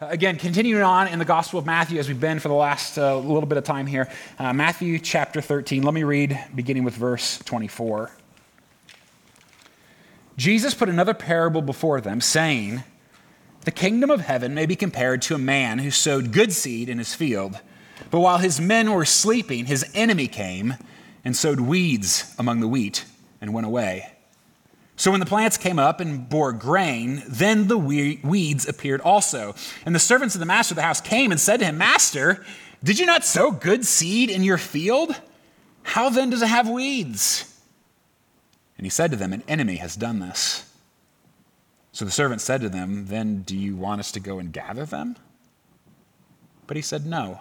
Again, continuing on in the Gospel of Matthew as we've been for the last uh, little bit of time here. Uh, Matthew chapter 13. Let me read beginning with verse 24. Jesus put another parable before them, saying, The kingdom of heaven may be compared to a man who sowed good seed in his field. But while his men were sleeping, his enemy came and sowed weeds among the wheat and went away. So when the plants came up and bore grain, then the weeds appeared also. And the servants of the master of the house came and said to him, Master, did you not sow good seed in your field? How then does it have weeds? And he said to them, An enemy has done this. So the servant said to them, Then do you want us to go and gather them? But he said, No,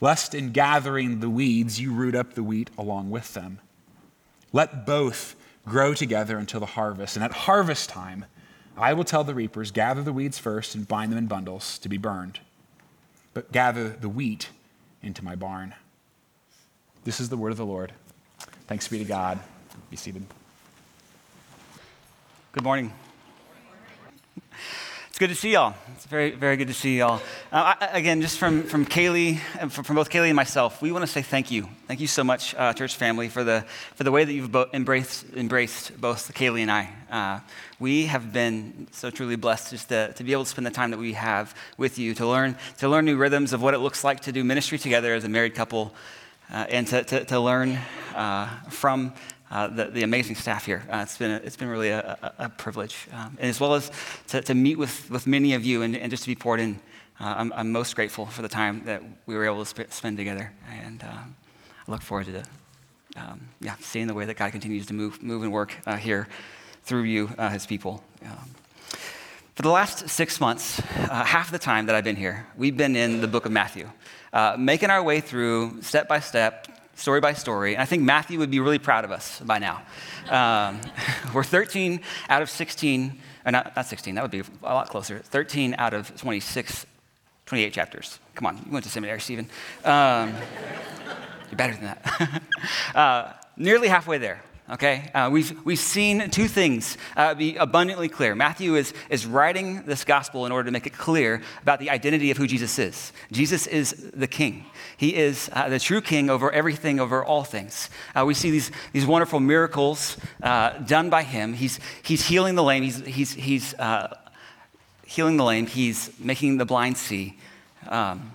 lest in gathering the weeds you root up the wheat along with them. Let both grow together until the harvest. And at harvest time, I will tell the reapers, Gather the weeds first and bind them in bundles to be burned, but gather the wheat into my barn. This is the word of the Lord. Thanks be to God. Be seated. Good morning. It's good to see y'all. It's very, very good to see y'all. Uh, I, again, just from, from Kaylee, uh, from, from, both Kaylee and myself, we want to say thank you. Thank you so much, uh, church family, for the, for the way that you've bo- embraced, embraced both Kaylee and I. Uh, we have been so truly blessed just to, to be able to spend the time that we have with you, to learn, to learn new rhythms of what it looks like to do ministry together as a married couple, uh, and to, to, to learn uh, from uh, the, the, amazing staff here. Uh, it's, been a, it's been really a, a, a privilege. Um, and as well as to, to, meet with, with many of you and, and just to be poured in. Uh, I'm, I'm, most grateful for the time that we were able to sp- spend together. And um, I look forward to um, yeah, seeing the way that God continues to move, move and work uh, here through you, uh, his people. Um, for the last six months, uh, half the time that I've been here, we've been in the book of Matthew, making our way through step by step story by story. And I think Matthew would be really proud of us by now. Um, we're 13 out of 16, or not, not 16, that would be a lot closer. 13 out of 26, 28 chapters. Come on, you went to seminary, Stephen. Um, you're better than that. uh, nearly halfway there okay? Uh, we've, we've seen two things uh, be abundantly clear. Matthew is, is writing this gospel in order to make it clear about the identity of who Jesus is. Jesus is the king, he is uh, the true king over everything, over all things. Uh, we see these, these wonderful miracles uh, done by him. He's, he's healing the lame, he's, he's, he's uh, healing the lame, he's making the blind see. Um,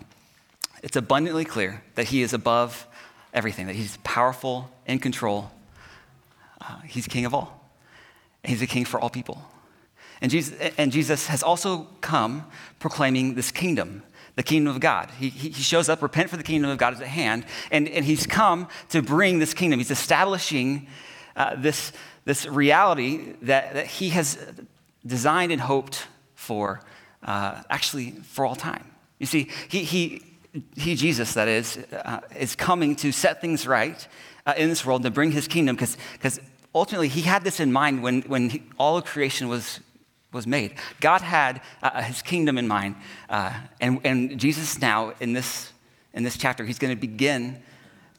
it's abundantly clear that he is above everything, that he's powerful, in control, uh, he's king of all. He's a king for all people. And Jesus, and Jesus has also come proclaiming this kingdom, the kingdom of God. He, he shows up, repent for the kingdom of God is at hand, and, and he's come to bring this kingdom. He's establishing uh, this, this reality that, that he has designed and hoped for, uh, actually, for all time. You see, he, he, he Jesus, that is, uh, is coming to set things right uh, in this world, to bring his kingdom, because ultimately, he had this in mind when, when he, all of creation was, was made. God had uh, uh, his kingdom in mind. Uh, and, and Jesus, now, in this, in this chapter, he's going to begin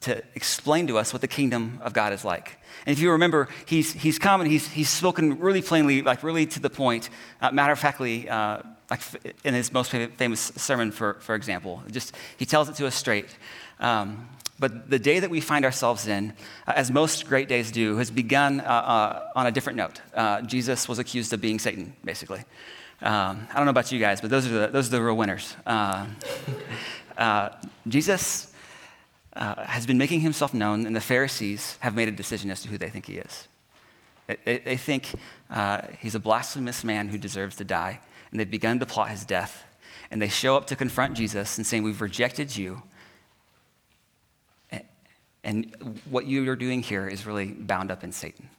to explain to us what the kingdom of God is like. And if you remember, he's, he's come and he's, he's spoken really plainly, like really to the point, uh, matter of factly, uh, like in his most famous sermon, for, for example. Just, he tells it to us straight. Um, but the day that we find ourselves in, uh, as most great days do, has begun uh, uh, on a different note. Uh, Jesus was accused of being Satan, basically. Um, I don't know about you guys, but those are the, those are the real winners. Uh, uh, Jesus has been making himself known, and the Pharisees have made a decision as to who they think he is. They, they think he's a blasphemous man who deserves to die, and they've begun to plot his death. And they show up to confront Jesus and saying, We've rejected you and what you are doing here is really bound up in Satan.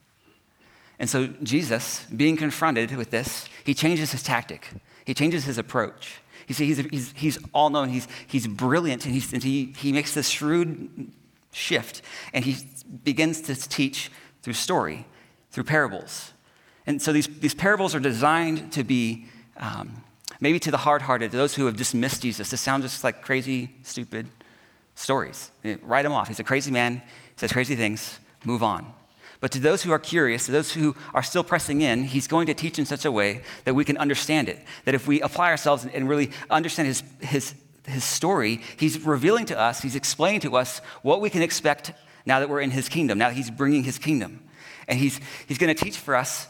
And so, Jesus, being confronted with this, he changes his tactic, he changes his approach. You see, he's, he's, he's all known, he's, he's brilliant, and, he's, and he, he makes this shrewd shift, and he begins to teach through story, through parables. And so, these, these parables are designed to be um, maybe to the hard hearted, to those who have dismissed Jesus. This sounds just like crazy, stupid stories. Write him off. He's a crazy man, says crazy things, move on. But to those who are curious, to those who are still pressing in, he's going to teach in such a way that we can understand it. That if we apply ourselves and really understand his, his, his story, he's revealing to us, he's explaining to us what we can expect now that we're in his kingdom, now that he's bringing his kingdom. And he's, he's going to teach for us,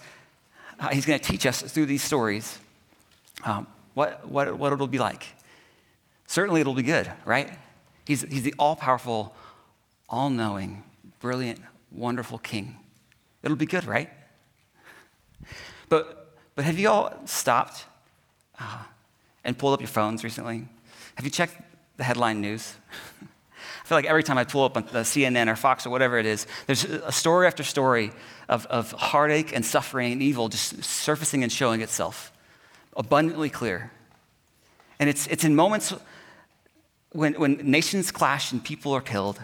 uh, he's going to teach us through these stories um, what, what, what it'll be like. Certainly it'll be good, right? He's, he's the all powerful, all knowing, brilliant, wonderful king. It'll be good, right? But, but have you all stopped uh, and pulled up your phones recently? Have you checked the headline news? I feel like every time I pull up the CNN or Fox or whatever it is, there's a story after story of, of heartache and suffering and evil just surfacing and showing itself abundantly clear. And it's, it's in moments when, when nations clash and people are killed.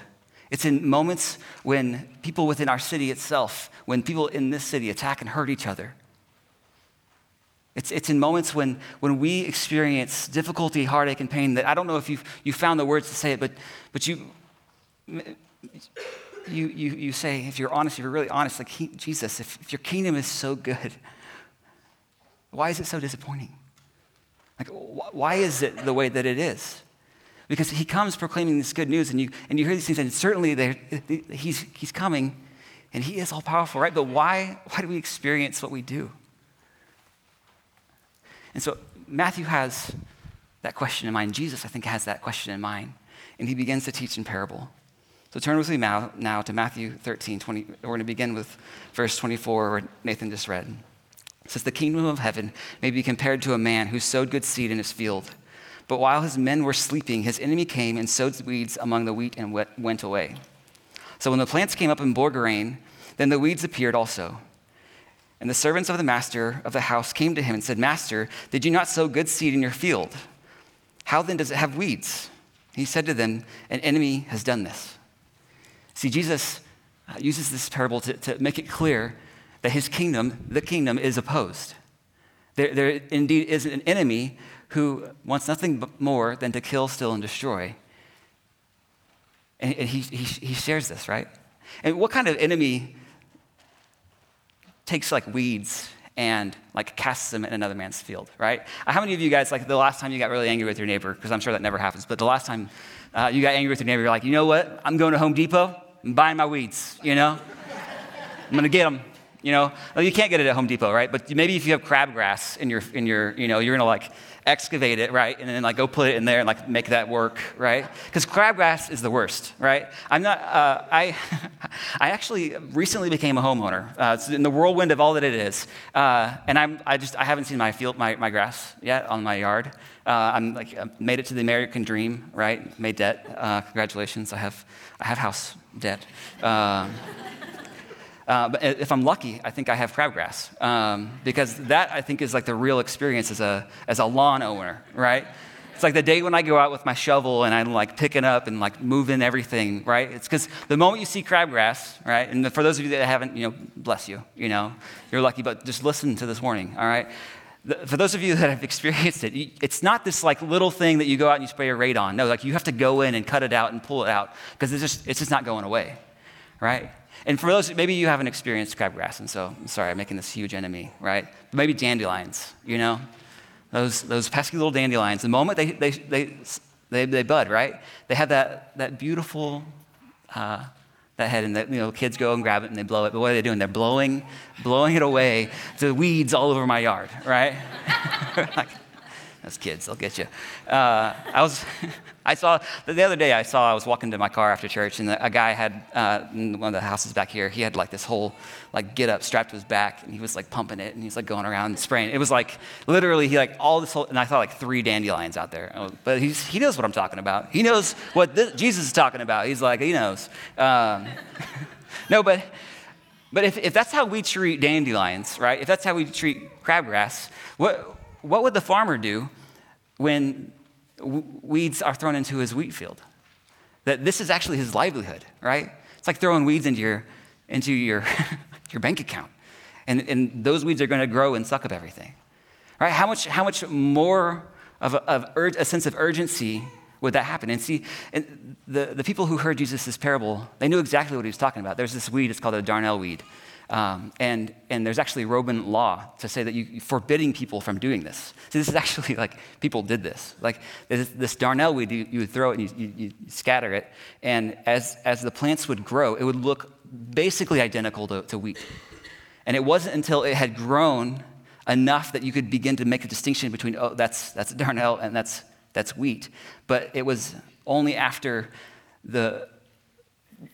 It's in moments when people within our city itself, when people in this city attack and hurt each other. It's, it's in moments when, when we experience difficulty, heartache, and pain that I don't know if you've, you found the words to say it, but, but you, you, you, you say, if you're honest, if you're really honest, like, Jesus, if, if your kingdom is so good, why is it so disappointing? Like, why is it the way that it is? Because he comes proclaiming this good news, and you, and you hear these things, and certainly he's, he's coming, and he is all powerful, right? But why, why do we experience what we do? And so Matthew has that question in mind. Jesus, I think, has that question in mind, and he begins to teach in parable. So turn with me now, now to Matthew 13, 20. We're going to begin with verse 24, where Nathan just read. It says, The kingdom of heaven may be compared to a man who sowed good seed in his field. But while his men were sleeping, his enemy came and sowed weeds among the wheat and went away. So when the plants came up and bore grain, then the weeds appeared also. And the servants of the master of the house came to him and said, Master, did you not sow good seed in your field? How then does it have weeds? He said to them, An enemy has done this. See, Jesus uh, uses this parable to, to make it clear that his kingdom, the kingdom, is opposed. There, there indeed is an enemy who wants nothing more than to kill, steal, and destroy. And, and he, he, he shares this, right? And what kind of enemy takes like weeds and like casts them in another man's field, right? How many of you guys, like the last time you got really angry with your neighbor, because I'm sure that never happens, but the last time uh, you got angry with your neighbor, you're like, you know what? I'm going to Home Depot and buying my weeds, you know? I'm to get them. You know, well, you can't get it at Home Depot, right? But maybe if you have crabgrass in your, in your, you know, you're gonna like excavate it, right? And then like go put it in there and like make that work, right? Because crabgrass is the worst, right? I'm not, uh, I, I actually recently became a homeowner. Uh, it's in the whirlwind of all that it is. Uh, and I'm, I just, I haven't seen my field, my, my grass yet on my yard. Uh, I'm like, I made it to the American dream, right? Made debt. Uh, congratulations. I have, I have house debt. Um, uh, but if I'm lucky, I think I have crabgrass um, because that I think is like the real experience as a as a lawn owner, right? It's like the day when I go out with my shovel and I'm like picking up and like moving everything, right? It's because the moment you see crabgrass, right? And for those of you that haven't, you know, bless you, you know, you're lucky, but just listen to this warning, all right? for those of you that have experienced it, it's not this like little thing that you go out and you spray a radon. No, like you have to go in and cut it out and pull it out because it's just, it's just not going away, right? And for those, maybe you haven't experienced crabgrass, and so I'm sorry, I'm making this huge enemy, right? But maybe dandelions, you know? Those, those pesky little dandelions, the moment they, they, they, they, they bud, right? They have that, that beautiful, uh, that head, and the, you know, kids go and grab it and they blow it. But what are they doing? They're blowing, blowing it away to weeds all over my yard, right? like, those kids, they'll get you. Uh, I was, I saw, the other day I saw, I was walking to my car after church and a guy had, uh, one of the houses back here, he had like this whole, like get up strapped to his back and he was like pumping it and he's like going around and spraying. It was like, literally, he like all this whole, and I saw like three dandelions out there. Oh, but he's, he knows what I'm talking about. He knows what this, Jesus is talking about. He's like, he knows. Um, no, but, but if, if that's how we treat dandelions, right? If that's how we treat crabgrass, what, what would the farmer do when weeds are thrown into his wheat field? That this is actually his livelihood, right? It's like throwing weeds into your, into your, your bank account. And, and those weeds are going to grow and suck up everything, right? How much, how much more of, a, of ur- a sense of urgency would that happen? And see, and the, the people who heard Jesus' parable, they knew exactly what he was talking about. There's this weed, it's called a darnel weed. Um, and, and there's actually Roman law to say that you, are forbidding people from doing this. So this is actually like people did this. Like this, this darnel weed, you, you, would throw it and you, you, scatter it. And as, as the plants would grow, it would look basically identical to, to wheat. And it wasn't until it had grown enough that you could begin to make a distinction between, oh, that's, that's darnel and that's, that's wheat. But it was only after the,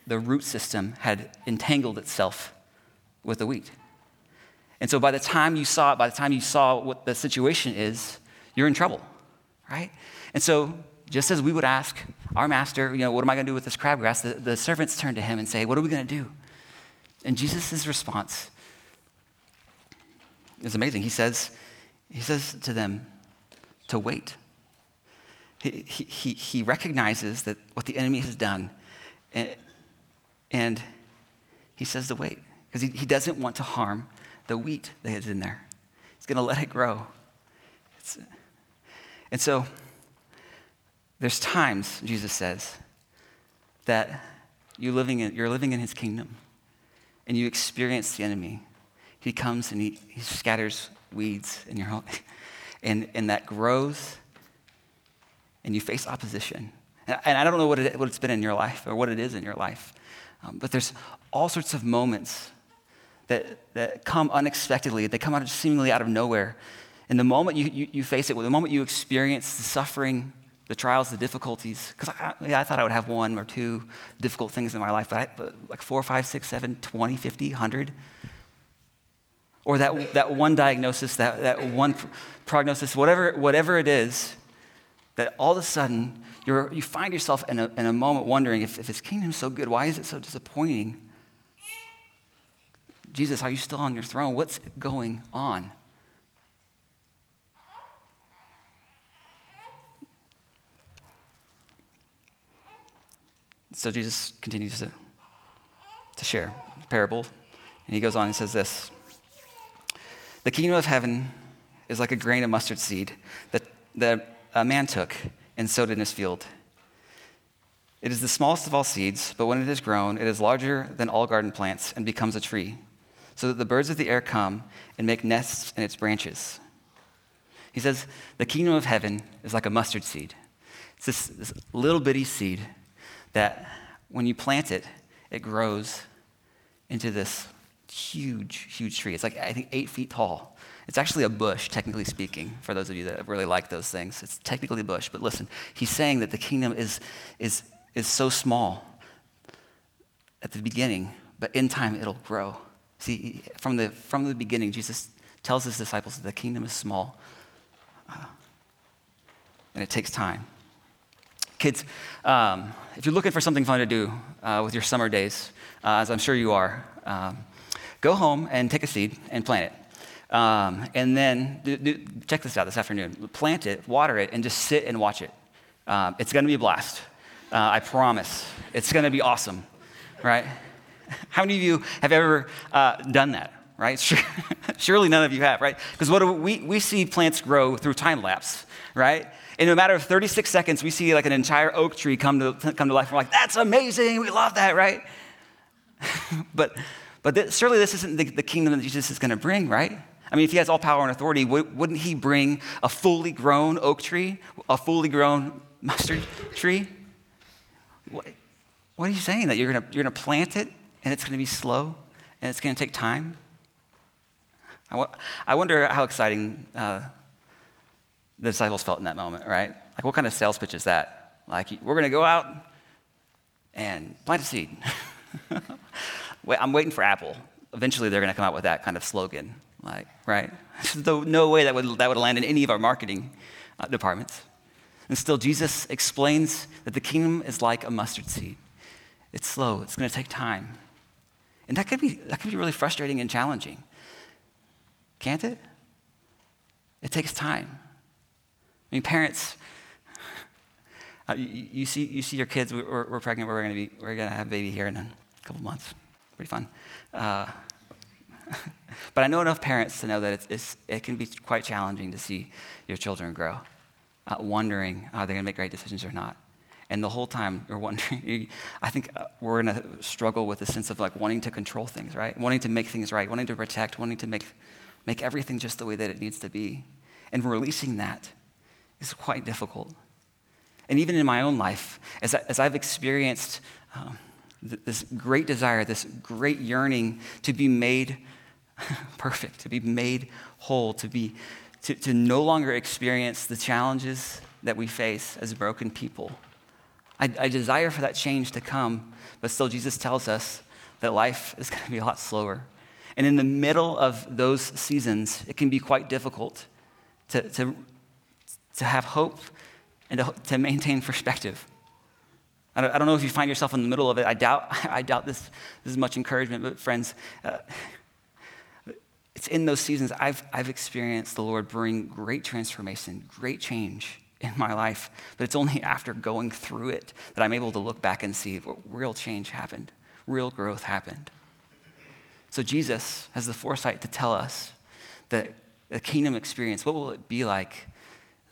the root system had entangled itself with the wheat. And so by the time you saw it, by the time you saw what the situation is, you're in trouble, right? And so just as we would ask our master, you know, what am I going to do with this crabgrass? The, the servants turn to him and say, what are we going to do? And Jesus' response is amazing. He says, he says to them to wait. He, he, he recognizes that what the enemy has done, and, and he says to wait because he, he doesn't want to harm the wheat that is in there. He's going to let it grow. It's, and so there's times, Jesus says, that you living in, you're living in his kingdom and you experience the enemy. He comes and he, he scatters weeds in your home, and, and that grows, and you face opposition. And, and I don't know what, it, what it's been in your life or what it is in your life, um, but there's all sorts of moments that, that come unexpectedly, they come out of, seemingly out of nowhere. And the moment you, you, you face it, the moment you experience the suffering, the trials, the difficulties, because I, yeah, I thought I would have one or two difficult things in my life, but, I, but like four, five, six, seven, 20, 50, 100. Or that, that one diagnosis, that, that one prognosis, whatever, whatever it is, that all of a sudden you find yourself in a, in a moment wondering if, if his kingdom is so good, why is it so disappointing? Jesus, are you still on your throne? What's going on? So Jesus continues to, to share the parable, and he goes on and says this The kingdom of heaven is like a grain of mustard seed that, that a man took and sowed in his field. It is the smallest of all seeds, but when it is grown, it is larger than all garden plants and becomes a tree so that the birds of the air come and make nests in its branches. He says, The kingdom of heaven is like a mustard seed. It's this, this little bitty seed that when you plant it, it grows into this huge, huge tree. It's like, I think, eight feet tall. It's actually a bush, technically speaking, for those of you that really like those things. It's technically a bush, but listen, he's saying that the kingdom is, is, is so small at the beginning, but in time it'll grow. See, from the, from the beginning, Jesus tells his disciples that the kingdom is small uh, and it takes time. Kids, um, if you're looking for something fun to do uh, with your summer days, uh, as I'm sure you are, um, go home and take a seed and plant it. Um, and then, do, do, check this out this afternoon. Plant it, water it, and just sit and watch it. Um, it's going to be a blast. Uh, I promise. It's going to be awesome, right? How many of you have ever uh, done that, right? Surely none of you have, right? Because what we, we see plants grow through time lapse, right? In a matter of 36 seconds, we see like an entire oak tree come to, come to life. We're like, that's amazing. We love that, right? but but th- surely this isn't the, the kingdom that Jesus is going to bring, right? I mean, if he has all power and authority, wouldn't he bring a fully grown oak tree, a fully grown mustard tree? What, what are you saying? That you're going you're to plant it and it's going to be slow and it's going to take time. I, w- I wonder how exciting uh, the disciples felt in that moment, right? Like, what kind of sales pitch is that? Like, we're going to go out and plant a seed. I'm waiting for Apple. Eventually, they're going to come out with that kind of slogan, like, right? There's no way that would, that would land in any of our marketing uh, departments. And still, Jesus explains that the kingdom is like a mustard seed. It's slow, it's going to take time. And that could be, that could be really frustrating and challenging. Can't it? It takes time. I mean, parents, uh, you, see, you see your kids, we're, we're pregnant, we're to be, we're to have a baby here in a couple months. Pretty fun. Uh, but I know enough parents to know that it's, it's, it can be quite challenging to see your children grow. uh, wondering are they to make great decisions or not. And the whole time you're wondering, I think uh, we're going to struggle with a sense of like wanting to control things, right? Wanting to make things right, wanting to protect, wanting to make, make everything just the way that it needs to be. And releasing that is quite difficult. And even in my own life, as, I, as I've experienced um, th- this great desire, this great yearning to be made perfect, to be made whole, to, be, to, to no longer experience the challenges that we face as broken people. I, I desire for that change to come, but still, Jesus tells us that life is going to be a lot slower. And in the middle of those seasons, it can be quite difficult to, to, to have hope and to, to maintain perspective. I don't, I don't, know if you find yourself in the middle of it. I doubt, I doubt this, this is much encouragement, but friends, uh, it's in those seasons I've, I've experienced the Lord bring great transformation, great change in my life. But it's only after going through it that I'm able to look back and see what real change happened, real growth happened. So Jesus has the foresight to tell us that the kingdom experience, what will it be like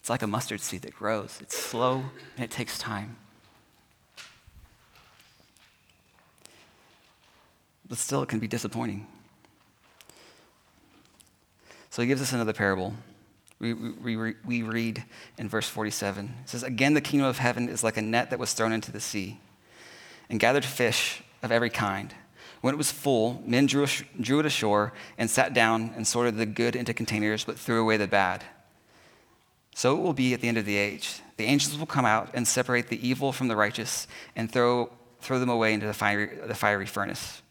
it's like a mustard seed that grows. It's slow and it takes time. But still, it can be disappointing. So he gives us another parable. We, we, we read in verse 47. It says, Again, the kingdom of heaven is like a net that was thrown into the sea and gathered fish of every kind. When it was full, men drew, drew it ashore and sat down and sorted the good into containers, but threw away the bad. So it will be at the end of the age. The angels will come out and separate the evil from the righteous and throw, throw them away into the fiery, the fiery furnace.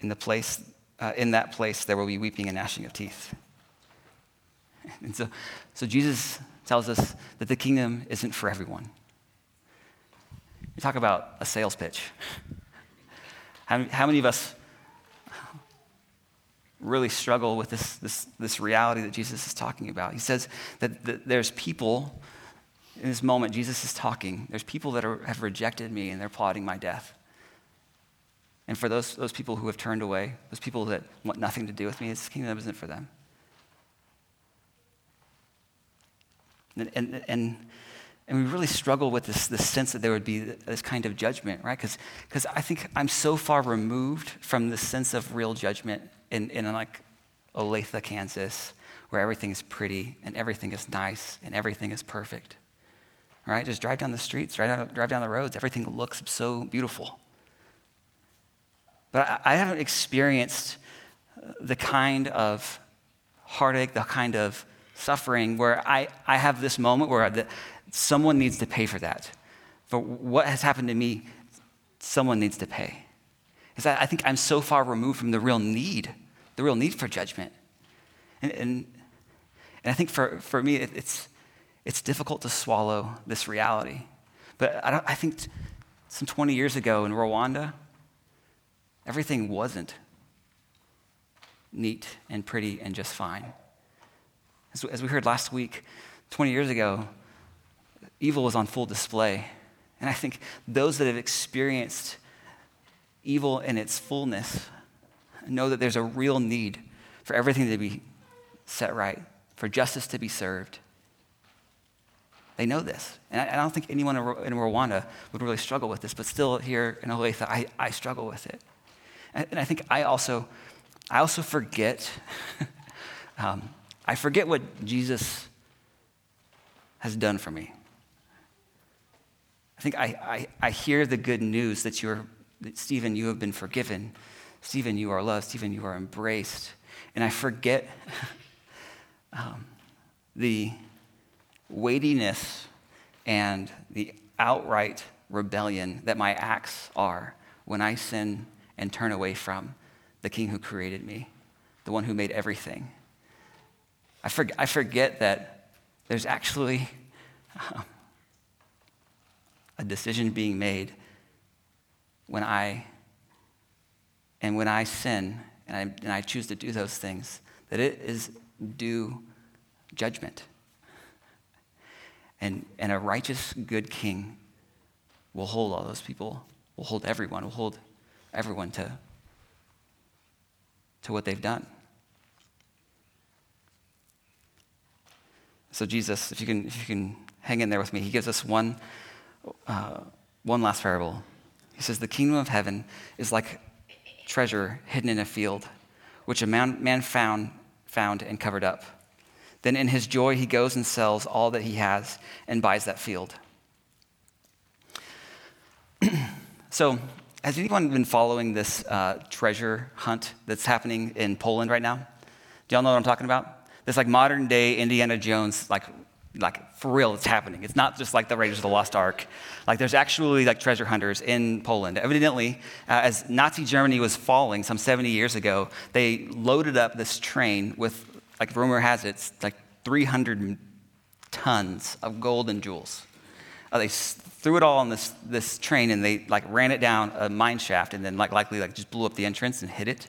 In, the place, uh, in that place, there will be weeping and gnashing of teeth. And so, so Jesus tells us that the kingdom isn't for everyone. You talk about a sales pitch. How, how many of us really struggle with this, this, this reality that Jesus is talking about. He says that, that there's people, in this moment, Jesus is talking, there's people that are, have rejected me and they're plotting my death. And for those, those people who have turned away, those people that want nothing to do with me, this kingdom isn't for them. And, and, and, and we really struggle with this, this sense that there would be this kind of judgment, right? Because I think I'm so far removed from the sense of real judgment in, in like Olathe, Kansas, where everything is pretty and everything is nice and everything is perfect. Right? Just drive down the streets, drive down, drive down the roads. Everything looks so beautiful. But I, I haven't experienced the kind of heartache, the kind of suffering where I, I have this moment where the, someone needs to pay for that. For what has happened to me, someone needs to pay. Is that I think I'm so far removed from the real need the real need for judgment. And, and, and I think for, for me, it, it's, it's difficult to swallow this reality. But I, I think some 20 years ago in Rwanda, everything wasn't neat and pretty and just fine. As, as we heard last week, 20 years ago, evil was on full display. And I think those that have experienced evil in its fullness know that there's a real need for everything to be set right, for justice to be served. They know this. And I, don't think anyone in Rwanda would really struggle with this, but still here in Olathe, I, I struggle with it. And I think I also, I also forget, um, I forget what Jesus has done for me. I think I, I, I hear the good news that you're, that Stephen, you have been forgiven. Stephen, you are loved. Stephen, you are embraced. And I forget um, the weightiness and the outright rebellion that my acts are when I sin and turn away from the King who created me, the one who made everything. I, for, I forget that there's actually um, a decision being made when I and when I sin and I, and I choose to do those things, that it is due judgment. And, and a righteous, good king will hold all those people, will hold everyone, will hold everyone to, to what they've done. So, Jesus, if you can, if you can hang in there with me, he gives us one, uh, one last parable. He says, The kingdom of heaven is like treasure hidden in a field, which a man, man found, found and covered up. Then in his joy, he goes and sells all that he has and buys that field. so, has anyone been following this uh, treasure hunt that's happening in Poland right now? Do y'all know what I'm talking about? This like modern day Indiana Jones, like, like for real, it's happening. It's not just like the Raiders of the Lost Ark. Like there's actually like treasure hunters in Poland. Evidently, uh, as Nazi Germany was falling some 70 years ago, they loaded up this train with, like rumor has it, like 300 tons of gold and jewels. Uh, they threw it all on this, this train and they like ran it down a mine shaft and then like likely like just blew up the entrance and hid it.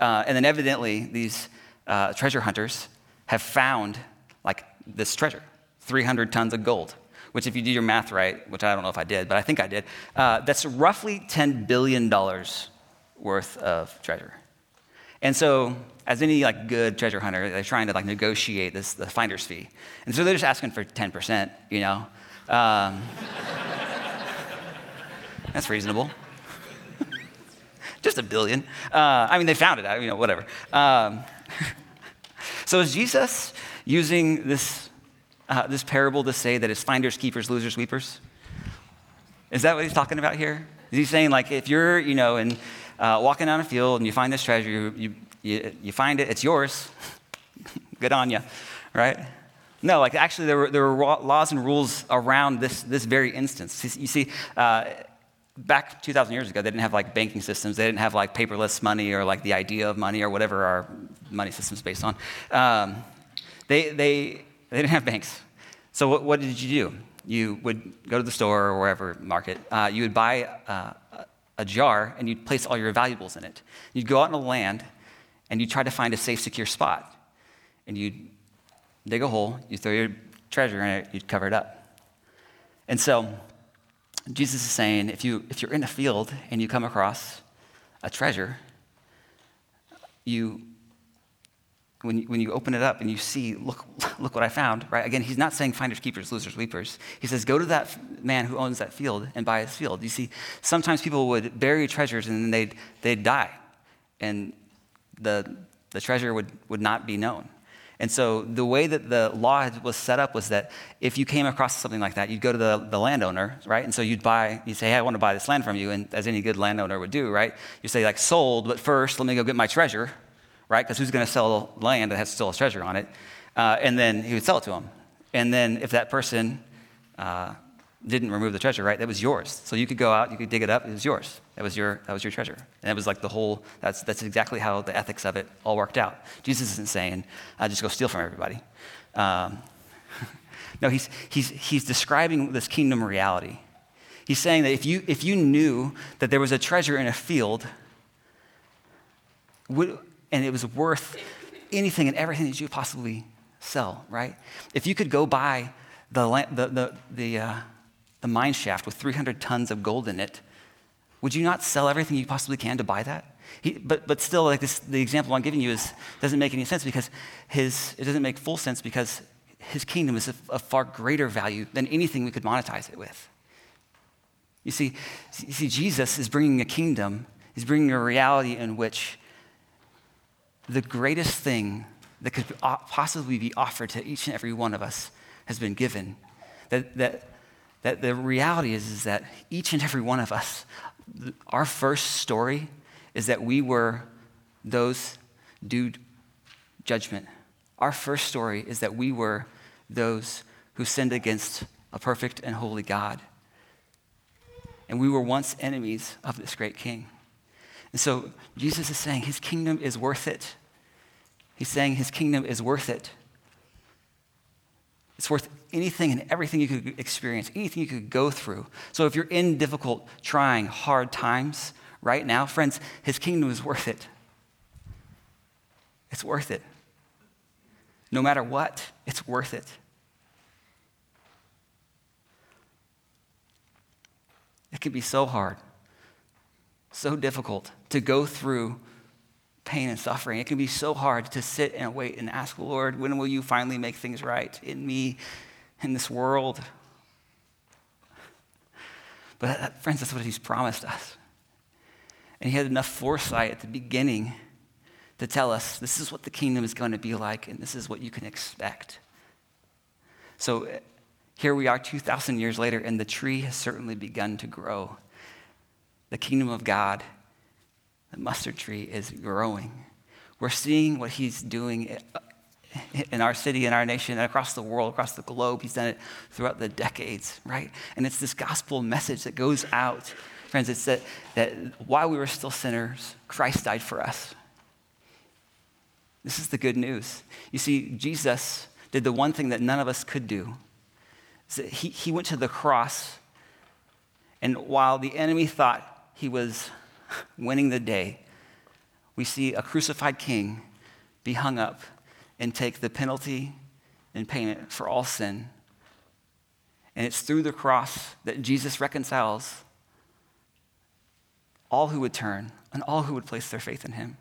Uh, and then evidently these uh, treasure hunters have found like this treasure, 300 tons of gold. Which, if you do your math right, which I don't know if I did, but I think I did, uh, that's roughly $10 billion worth of treasure. And so as any like good treasure hunter, they're trying to like negotiate this the finder's fee, and so they're just asking for ten percent. You know, um, that's reasonable. just a billion. Uh, I mean, they found it. You know, whatever. Um, so is Jesus using this uh, this parable to say that it's finders, keepers, losers, weepers? Is that what he's talking about here? Is he saying like if you're you know and uh, walking down a field and you find this treasure, you, you you, you find it, it's yours. Good on you, right? No, like actually, there were, there were laws and rules around this, this very instance. You see, uh, back 2,000 years ago, they didn't have like banking systems. They didn't have like paperless money or like the idea of money or whatever our money system's based on. Um, they, they, they didn't have banks. So what, what, did you do? You would go to the store or wherever market. Uh, you would buy uh, a jar and you'd place all your valuables in it. You'd go out in the land and you'd try to find a safe, secure spot. And you'd dig a hole, you throw your treasure in it, you'd cover it up. And so, Jesus is saying if, you, if you're in a field and you come across a treasure, you, when, you, when you open it up and you see, look, look what I found, right? Again, he's not saying finders, keepers, losers, weepers. He says, go to that man who owns that field and buy his field. You see, sometimes people would bury treasures and then they'd, they'd die. And the, the treasure would, would not be known. And so the way that the law was set up was that if you came across something like that, you'd go to the, the landowner, right? And so you'd buy, you'd say, hey, I want to buy this land from you. And as any good landowner would do, right? You say, like, sold, but first let me go get my treasure, right? Because who's going to sell land that has still a treasure on it? Uh, and then he would sell it to him. And then if that person uh, didn't remove the treasure, right? That was yours. So you could go out, you could dig it up, it was yours. That was your, that was your treasure. And it was like the whole, that's, that's exactly how the ethics of it all worked out. Jesus isn't saying, I just go steal from everybody. Um, no, he's, he's, he's describing this kingdom reality. He's saying that if you, if you knew that there was a treasure in a field, would, and it was worth anything and everything that you possibly sell, right? If you could go buy the, the, the, the uh, the mine shaft with 300 tons of gold in it, would you not sell everything you possibly can to buy that? He, but, but still, like this, the example I'm giving you is, doesn't make any sense because his, it doesn't make full sense because his kingdom is of far greater value than anything we could monetize it with. You see, you see, Jesus is bringing a kingdom, he's bringing a reality in which the greatest thing that could possibly be offered to each and every one of us has been given. That, that that the reality is, is that each and every one of us, our first story is that we were those due judgment. Our first story is that we were those who sinned against a perfect and holy God. And we were once enemies of this great king. And so Jesus is saying his kingdom is worth it. He's saying his kingdom is worth it. It's worth anything and everything you could experience, anything you could go through. So if you're in difficult, trying, hard times right now, friends, his kingdom is worth it. It's worth it. No matter what, it's worth it. It can be so hard, so difficult to go through pain and suffering. It can be so hard to sit and wait and ask, Lord, when will you finally make things right in me, in this world? But uh, friends, that's what he's promised us. And he had enough foresight at the beginning to tell us this is what the kingdom is going to be like, and this is what you can expect. So here we are 2,000 years later, and the tree has certainly begun to grow. The kingdom of God, the mustard tree, is growing. We're seeing what he's doing in our city, in our nation, and across the world, across the globe. He's done it throughout the decades, right? And it's this gospel message that goes out. Friends, it's that, that while we were still sinners, Christ died for us. This is the good news. You see, Jesus did the one thing that none of us could do. He, he went to the cross, and while the enemy thought he was winning the day, we see a crucified king be hung up and take the penalty and payment for all sin. And it's through the cross that Jesus reconciles all who would turn and all who would place their faith in him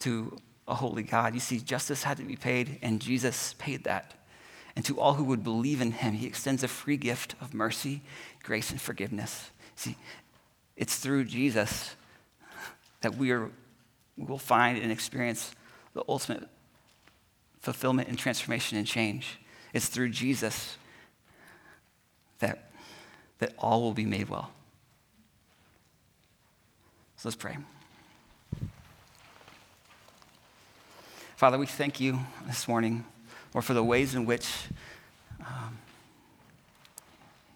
to a holy God. You see, justice had to be paid, and Jesus paid that. And to all who would believe in him, he extends a free gift of mercy, grace, and forgiveness. See, it's through Jesus that we, are, we will find and experience the ultimate fulfillment and transformation and change. It's through Jesus that, that all will be made well. So let's pray. Father, we thank you this morning, Lord, for the ways in which um,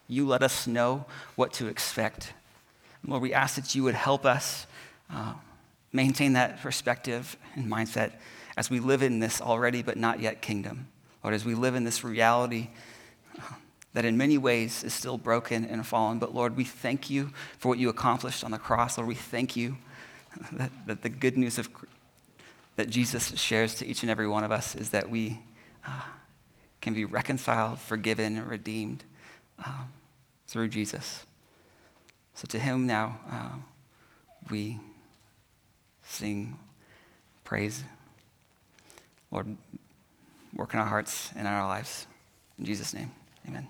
you let us know what to expect. Lord, we ask that you would help us uh, maintain that perspective and mindset as we live in this already but not yet kingdom. Lord, as we live in this reality uh, that in many ways is still broken and fallen, but Lord, we thank you for what you accomplished on the cross. Lord, we thank you that, that the good news of that Jesus shares to each and every one of us is that we uh, can be reconciled, forgiven, and redeemed um, through Jesus. So to him now uh, we sing praise. Lord, work in our hearts and in our lives. In Jesus' name, amen.